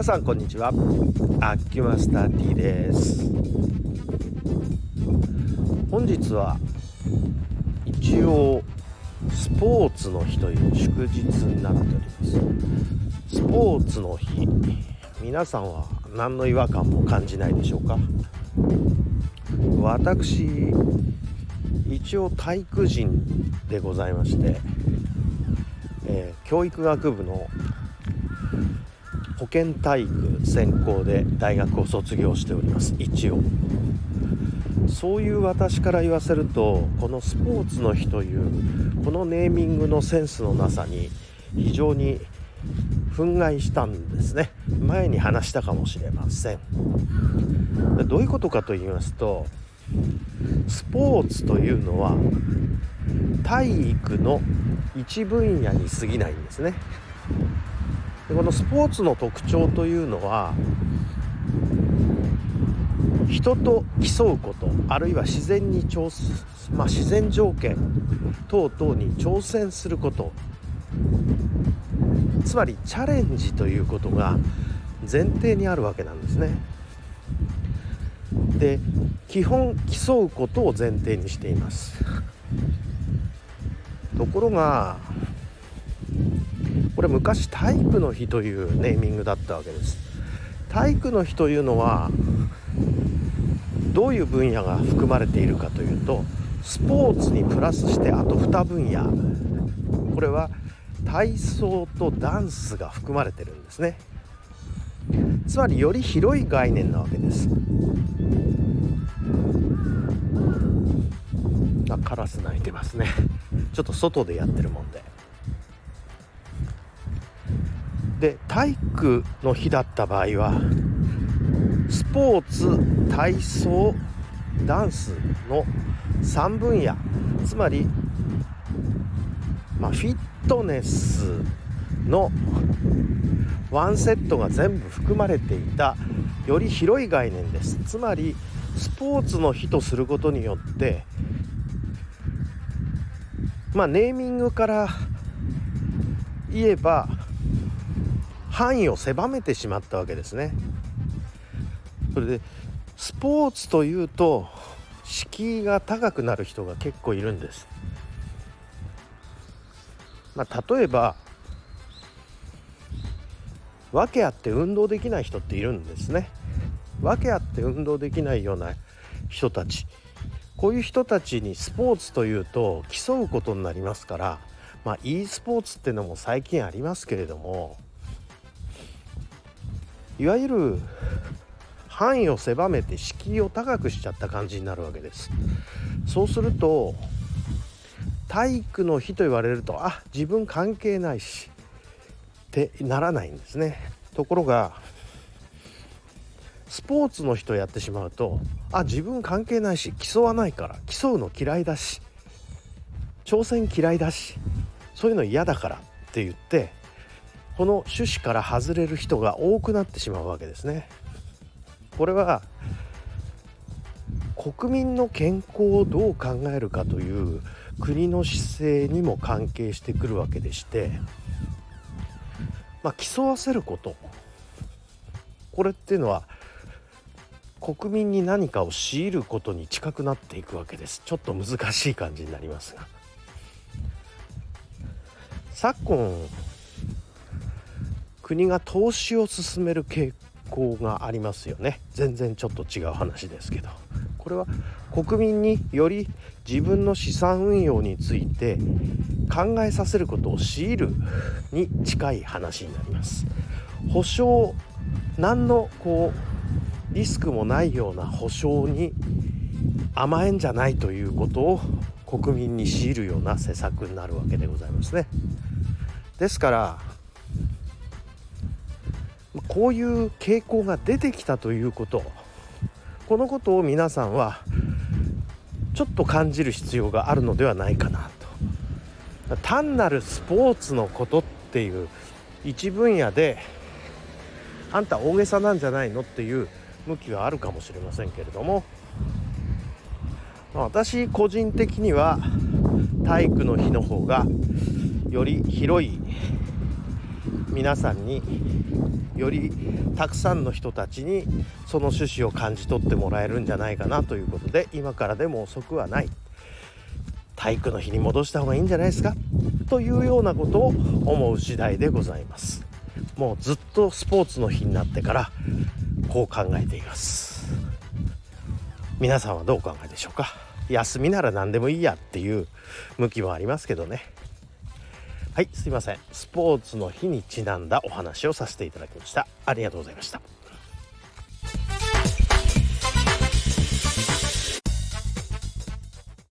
皆さんこんにちは。アッキュマスター T です。本日は一応スポーツの日という祝日になっております。スポーツの日皆さんは何の違和感も感じないでしょうか？私一応体育人でございまして、えー、教育学部の保健体育専攻で大学を卒業しております。一応。そういう私から言わせるとこのスポーツの日というこのネーミングのセンスのなさに非常に憤慨したんですね。前に話したかもしれません。どういうことかと言いますとスポーツというのは体育の一分野に過ぎないんですね。でこのスポーツの特徴というのは人と競うことあるいは自然に挑まあ、自然条件等々に挑戦することつまりチャレンジということが前提にあるわけなんですね。で基本競うことを前提にしていますところがこれ昔体育の日というネーミングだったわけです。体育の日というのはどういう分野が含まれているかというとスポーツにプラスしてあと2分野。これは体操とダンスが含まれてるんですね。つまりより広い概念なわけです。あカラス鳴いてますね。ちょっと外でやってるもんで。で体育の日だった場合はスポーツ体操ダンスの3分野。つまり、まあ、フィットネスのワンセットが全部含まれていたより広い概念です。つまりスポーツの日とすることによってまあネーミングから言えば範囲を狭めてしまったわけですね。それでスポーツというと敷居が高くなる人が結構いるんです。まあ、例えば訳あって運動できない人っているんですね。訳あって運動できないような人たちこういう人たちにスポーツというと競うことになりますからまあ e スポーツっていうのも最近ありますけれどもいわゆる範囲を狭めて敷居を高くしちゃった感じになるわけです。そうすると体育の日と言われるとあ自分関係ないしってならないんですね。ところがスポーツの人やってしまうとあ自分関係ないし競わないから競うの嫌いだし挑戦嫌いだしそういうの嫌だからって言ってこの趣旨から外れる人が多くなってしまうわけですね。これは国民の健康をどう考えるかという国の姿勢にも関係してくるわけでして、まあ、競わせること。これっていうのは国民に何かを強いることに近くなっていくわけです。ちょっと難しい感じになりますが。昨今国が投資を進める傾向がありますよね。全然ちょっと違う話ですけど。これは国民により自分の資産運用について考えさせることを強いるに近い話になります。保証何のこうリスクもないような保証に甘えんじゃないということを国民に強いるような施策になるわけでございますね。ですからこういう傾向が出てきたということ。このことを皆さんはちょっと感じる必要があるのではないかなと。単なるスポーツのことっていう一分野であんた大げさなんじゃないのっていう向きはあるかもしれませんけれども。私個人的には体育の日の方がより広い皆さんによりたくさんの人たちにその趣旨を感じ取ってもらえるんじゃないかなということで今からでも遅くはない。体育の日に戻した方がいいんじゃないですか？というようなことを思う次第でございます。もうずっとスポーツの日になってからこう考えています。皆さんはどうお考えでしょうか？休みなら何でもいいやっていう向きもありますけどね。はいすいません。スポーツの日にちなんだお話をさせていただきました。ありがとうございました。